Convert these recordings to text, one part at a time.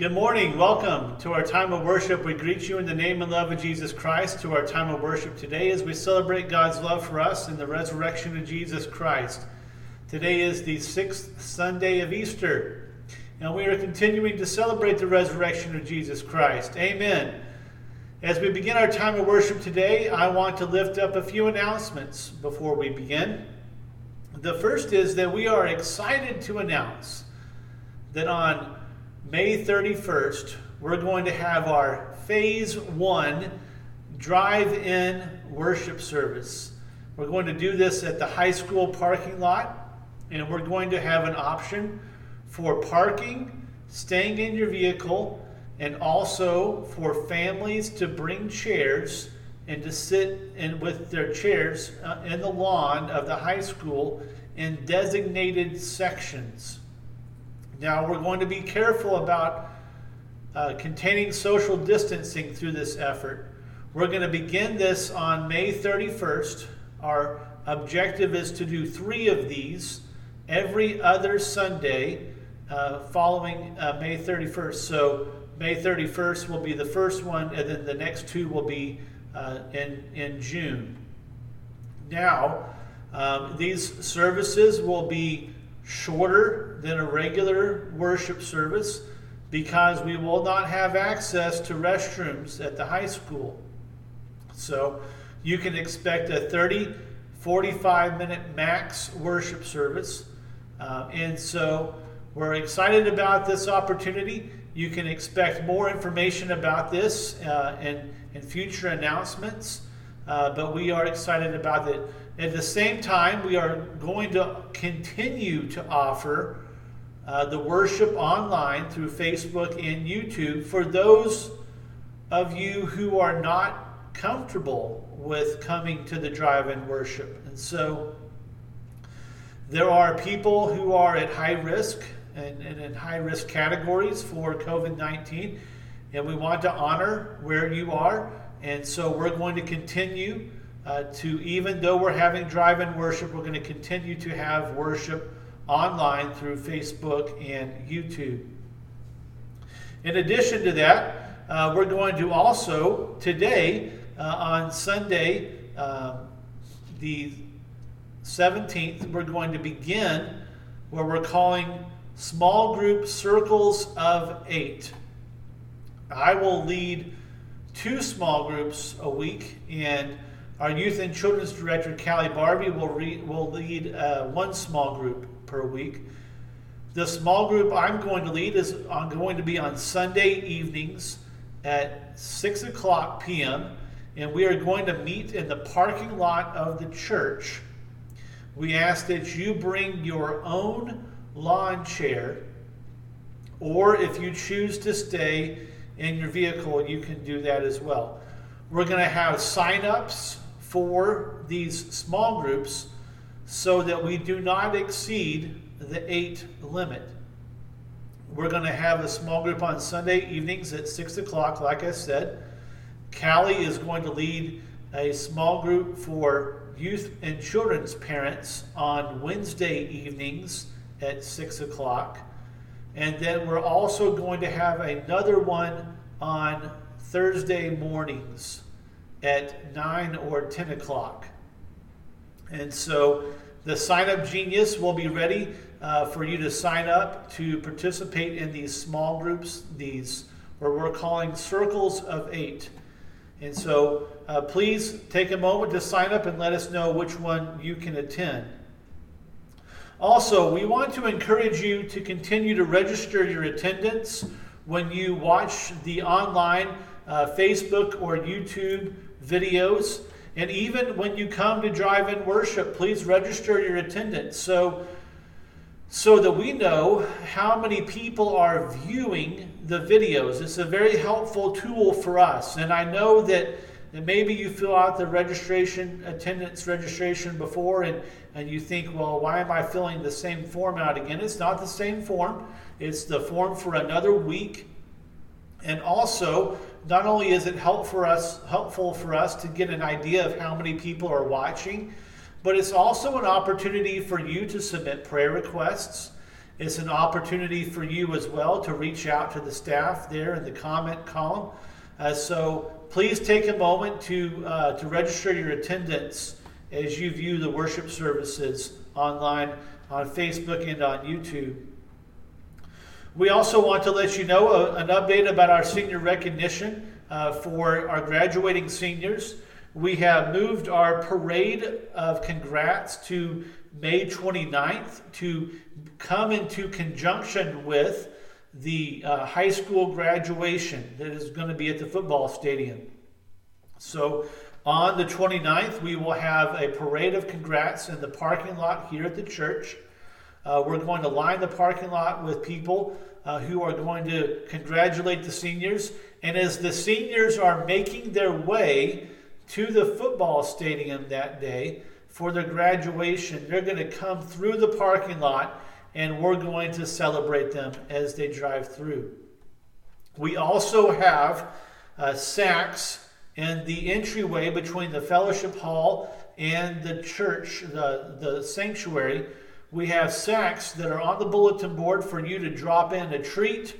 Good morning. Welcome to our time of worship. We greet you in the name and love of Jesus Christ to our time of worship today as we celebrate God's love for us and the resurrection of Jesus Christ. Today is the sixth Sunday of Easter, and we are continuing to celebrate the resurrection of Jesus Christ. Amen. As we begin our time of worship today, I want to lift up a few announcements before we begin. The first is that we are excited to announce that on May 31st, we're going to have our phase one drive in worship service. We're going to do this at the high school parking lot, and we're going to have an option for parking, staying in your vehicle, and also for families to bring chairs and to sit in with their chairs uh, in the lawn of the high school in designated sections. Now, we're going to be careful about uh, containing social distancing through this effort. We're going to begin this on May 31st. Our objective is to do three of these every other Sunday uh, following uh, May 31st. So, May 31st will be the first one, and then the next two will be uh, in, in June. Now, um, these services will be shorter than a regular worship service because we will not have access to restrooms at the high school. So you can expect a 30, 45 minute max worship service. Uh, and so we're excited about this opportunity. You can expect more information about this uh, in, in future announcements, uh, but we are excited about it. At the same time, we are going to continue to offer uh, the worship online through Facebook and YouTube for those of you who are not comfortable with coming to the drive in worship. And so there are people who are at high risk and, and in high risk categories for COVID 19, and we want to honor where you are. And so we're going to continue uh, to even though we're having drive in worship, we're going to continue to have worship online through Facebook and YouTube. In addition to that, uh, we're going to also today uh, on Sunday, um, the 17th, we're going to begin where we're calling small group circles of eight. I will lead two small groups a week, and our youth and children's director, Callie Barbie, will, re- will lead uh, one small group per week. The small group I'm going to lead is on, going to be on Sunday evenings at 6 o'clock p.m., and we are going to meet in the parking lot of the church. We ask that you bring your own lawn chair, or if you choose to stay in your vehicle, you can do that as well. We're going to have sign ups for these small groups so that we do not exceed the eight limit. We're going to have a small group on Sunday evenings at 6 o'clock, like I said. Callie is going to lead a small group for youth and children's parents on Wednesday evenings at 6 o'clock. And then we're also going to have another one on Thursday mornings at 9 or 10 o'clock. And so the sign up genius will be ready uh, for you to sign up to participate in these small groups, these where we're calling circles of eight. And so uh, please take a moment to sign up and let us know which one you can attend. Also, we want to encourage you to continue to register your attendance when you watch the online uh, Facebook or YouTube videos. And even when you come to drive in worship, please register your attendance so, so that we know how many people are viewing the videos. It's a very helpful tool for us. And I know that, that maybe you fill out the registration, attendance registration before, and, and you think, well, why am I filling the same form out again? It's not the same form, it's the form for another week. And also, not only is it help for us, helpful for us to get an idea of how many people are watching, but it's also an opportunity for you to submit prayer requests. It's an opportunity for you as well to reach out to the staff there in the comment column. Uh, so please take a moment to, uh, to register your attendance as you view the worship services online on Facebook and on YouTube. We also want to let you know a, uh, an update about our senior recognition uh, for our graduating seniors. We have moved our parade of congrats to May 29th to come into conjunction with the uh, high school graduation that is going to be at the football stadium. So on the 29th, we will have a parade of congrats in the parking lot here at the church. Uh, we're going to line the parking lot with people uh, who are going to congratulate the seniors. And as the seniors are making their way to the football stadium that day for their graduation, they're going to come through the parking lot and we're going to celebrate them as they drive through. We also have uh, sacks in the entryway between the fellowship hall and the church, the, the sanctuary. We have sacks that are on the bulletin board for you to drop in a treat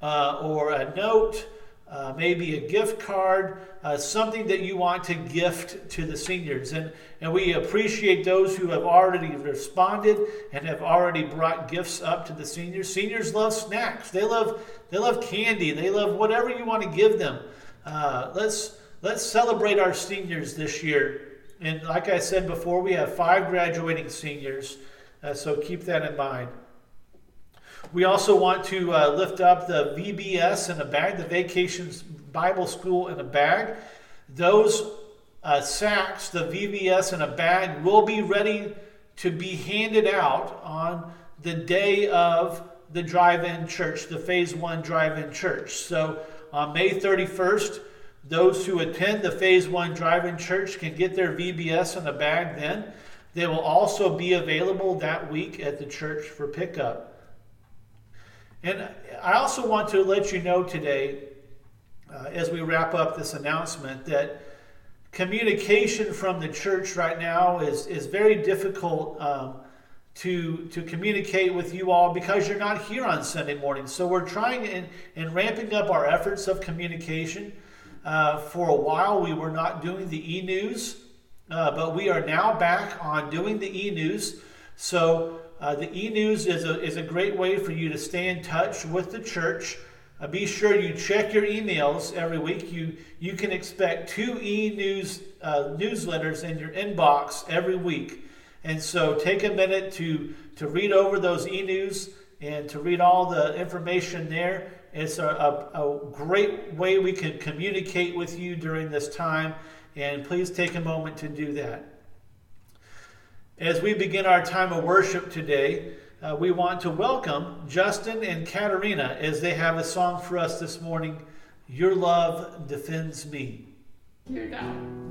uh, or a note uh, maybe a gift card, uh, something that you want to gift to the seniors. And, and we appreciate those who have already responded and have already brought gifts up to the seniors. Seniors love snacks. They love, they love candy. They love whatever you want to give them. Uh, let's, let's celebrate our seniors this year. And like I said before, we have five graduating seniors, uh, so keep that in mind. We also want to uh, lift up the VBS in a bag, the Vacations Bible School in a bag. Those uh, sacks, the VBS in a bag, will be ready to be handed out on the day of the drive in church, the phase one drive in church. So on May 31st, those who attend the phase one drive in church can get their VBS in a bag then. They will also be available that week at the church for pickup. And I also want to let you know today, uh, as we wrap up this announcement, that communication from the church right now is, is very difficult um, to, to communicate with you all because you're not here on Sunday morning. So we're trying and, and ramping up our efforts of communication. Uh, for a while, we were not doing the e news, uh, but we are now back on doing the e news. So uh, the e news is a, is a great way for you to stay in touch with the church. Uh, be sure you check your emails every week. You, you can expect two e news uh, newsletters in your inbox every week. And so take a minute to, to read over those e news and to read all the information there. It's a, a, a great way we can communicate with you during this time. And please take a moment to do that. As we begin our time of worship today, uh, we want to welcome Justin and Katerina as they have a song for us this morning Your Love Defends Me. Here we go.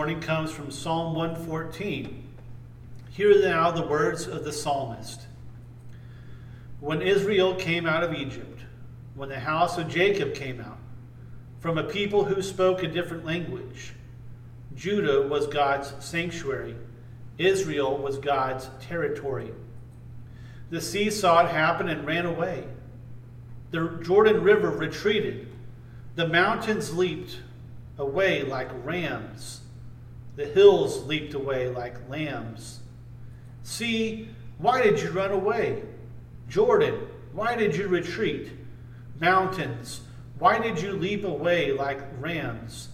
Morning comes from Psalm 114. Hear now the words of the psalmist. When Israel came out of Egypt, when the house of Jacob came out, from a people who spoke a different language, Judah was God's sanctuary, Israel was God's territory. The sea saw it happen and ran away. The Jordan River retreated. The mountains leaped away like rams. The hills leaped away like lambs. Sea, why did you run away? Jordan, why did you retreat? Mountains, why did you leap away like rams?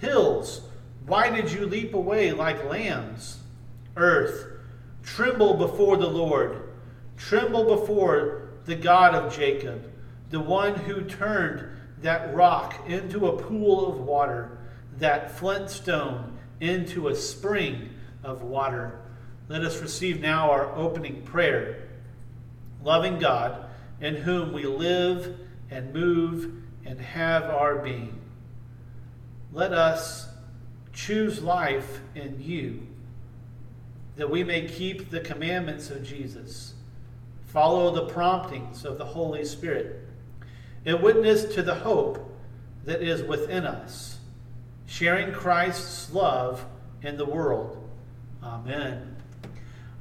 Hills, why did you leap away like lambs? Earth, tremble before the Lord. Tremble before the God of Jacob, the one who turned that rock into a pool of water, that flint stone into a spring of water. Let us receive now our opening prayer. Loving God, in whom we live and move and have our being. Let us choose life in you, that we may keep the commandments of Jesus, follow the promptings of the Holy Spirit and witness to the hope that is within us, sharing Christ's love in the world. Amen.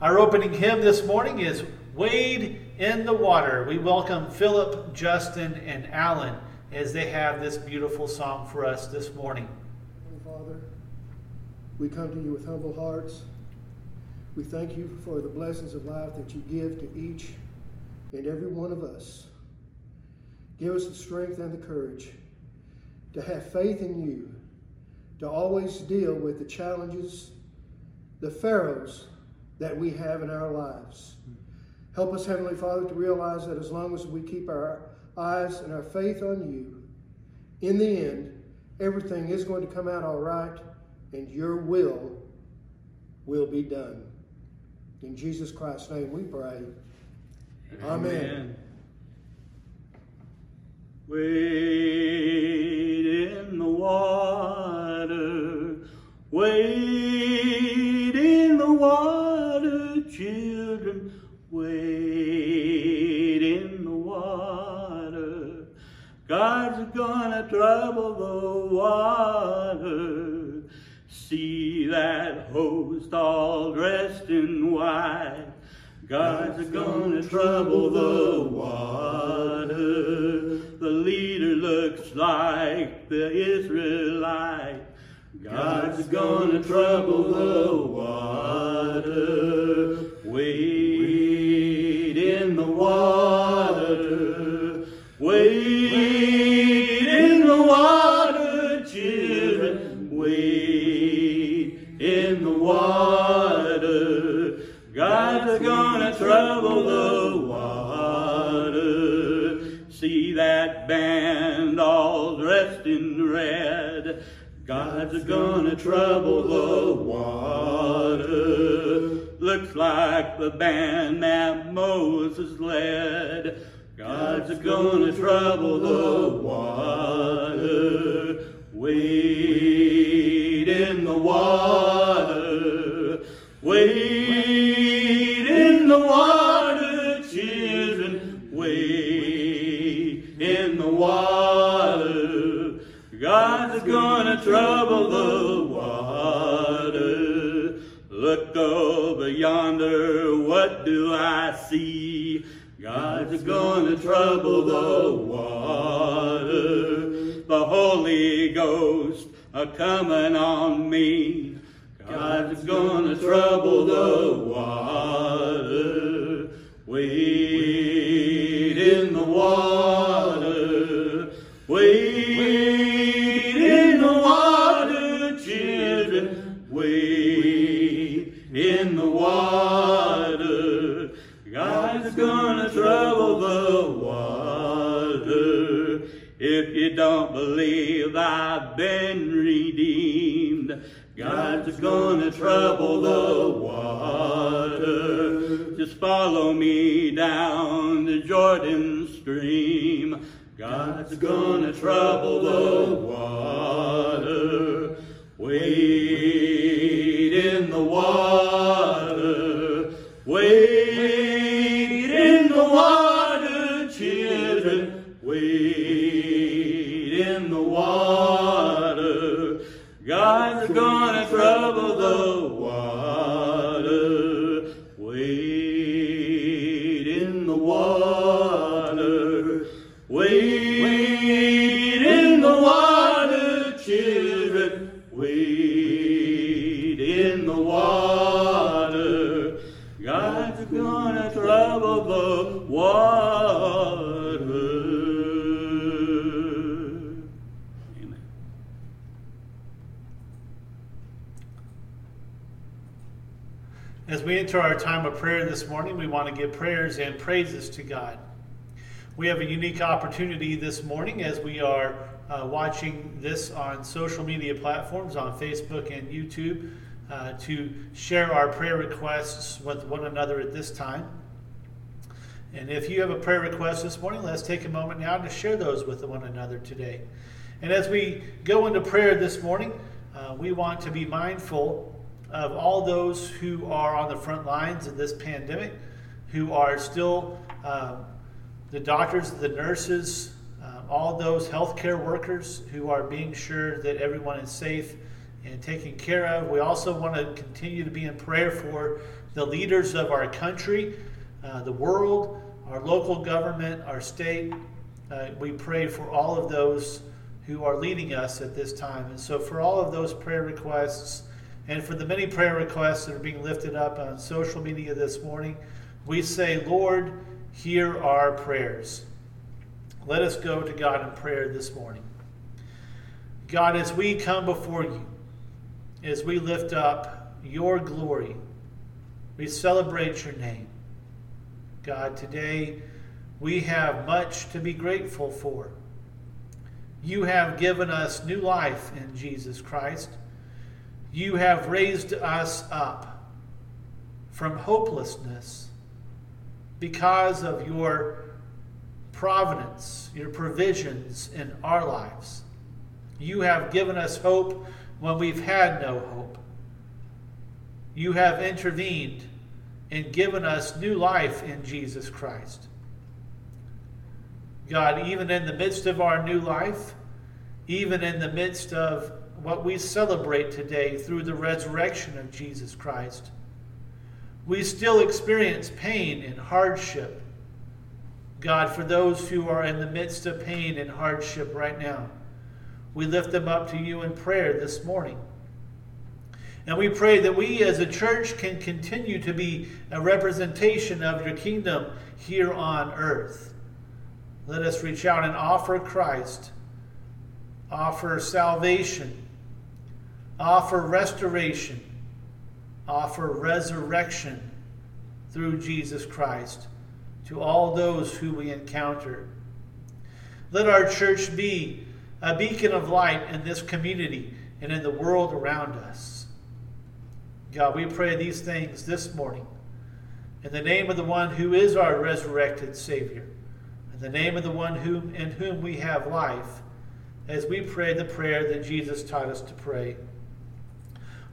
Our opening hymn this morning is Wade in the Water. We welcome Philip, Justin, and Alan as they have this beautiful song for us this morning. Father, we come to you with humble hearts. We thank you for the blessings of life that you give to each and every one of us. Give us the strength and the courage to have faith in you, to always deal with the challenges, the pharaohs that we have in our lives. Help us, Heavenly Father, to realize that as long as we keep our eyes and our faith on you, in the end, everything is going to come out all right, and your will will be done. In Jesus Christ's name we pray. Amen. Amen. Wade children, wade in the water. God's gonna trouble the water. See that host all dressed in white. God's gonna trouble the water the leader looks like the Israelite. God's gonna trouble the water. The band that Moses led. God's gonna trouble the water. Wade in the water. Wade coming on me. God's gonna trouble the water. Wade in the water. As we enter our time of prayer this morning, we want to give prayers and praises to God. We have a unique opportunity this morning as we are uh, watching this on social media platforms on Facebook and YouTube uh, to share our prayer requests with one another at this time. And if you have a prayer request this morning, let's take a moment now to share those with one another today. And as we go into prayer this morning, uh, we want to be mindful of all those who are on the front lines of this pandemic, who are still uh, the doctors, the nurses, uh, all those healthcare workers who are being sure that everyone is safe and taken care of. We also want to continue to be in prayer for the leaders of our country, uh, the world, our local government, our state. Uh, we pray for all of those who are leading us at this time. And so, for all of those prayer requests, and for the many prayer requests that are being lifted up on social media this morning, we say, Lord, hear our prayers. Let us go to God in prayer this morning. God, as we come before you, as we lift up your glory, we celebrate your name. God, today we have much to be grateful for. You have given us new life in Jesus Christ. You have raised us up from hopelessness because of your providence, your provisions in our lives. You have given us hope when we've had no hope. You have intervened and given us new life in Jesus Christ. God, even in the midst of our new life, even in the midst of what we celebrate today through the resurrection of Jesus Christ, we still experience pain and hardship. God, for those who are in the midst of pain and hardship right now, we lift them up to you in prayer this morning. And we pray that we as a church can continue to be a representation of your kingdom here on earth. Let us reach out and offer Christ, offer salvation, offer restoration, offer resurrection through Jesus Christ to all those who we encounter. Let our church be a beacon of light in this community and in the world around us. God, we pray these things this morning in the name of the one who is our resurrected Savior, in the name of the one whom, in whom we have life, as we pray the prayer that Jesus taught us to pray.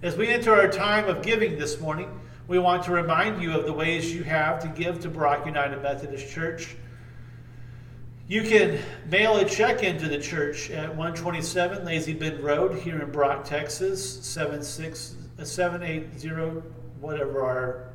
As we enter our time of giving this morning, we want to remind you of the ways you have to give to Brock United Methodist Church. You can mail a check into the church at 127 Lazy Bend Road here in Brock, Texas, 76, uh, 780, whatever our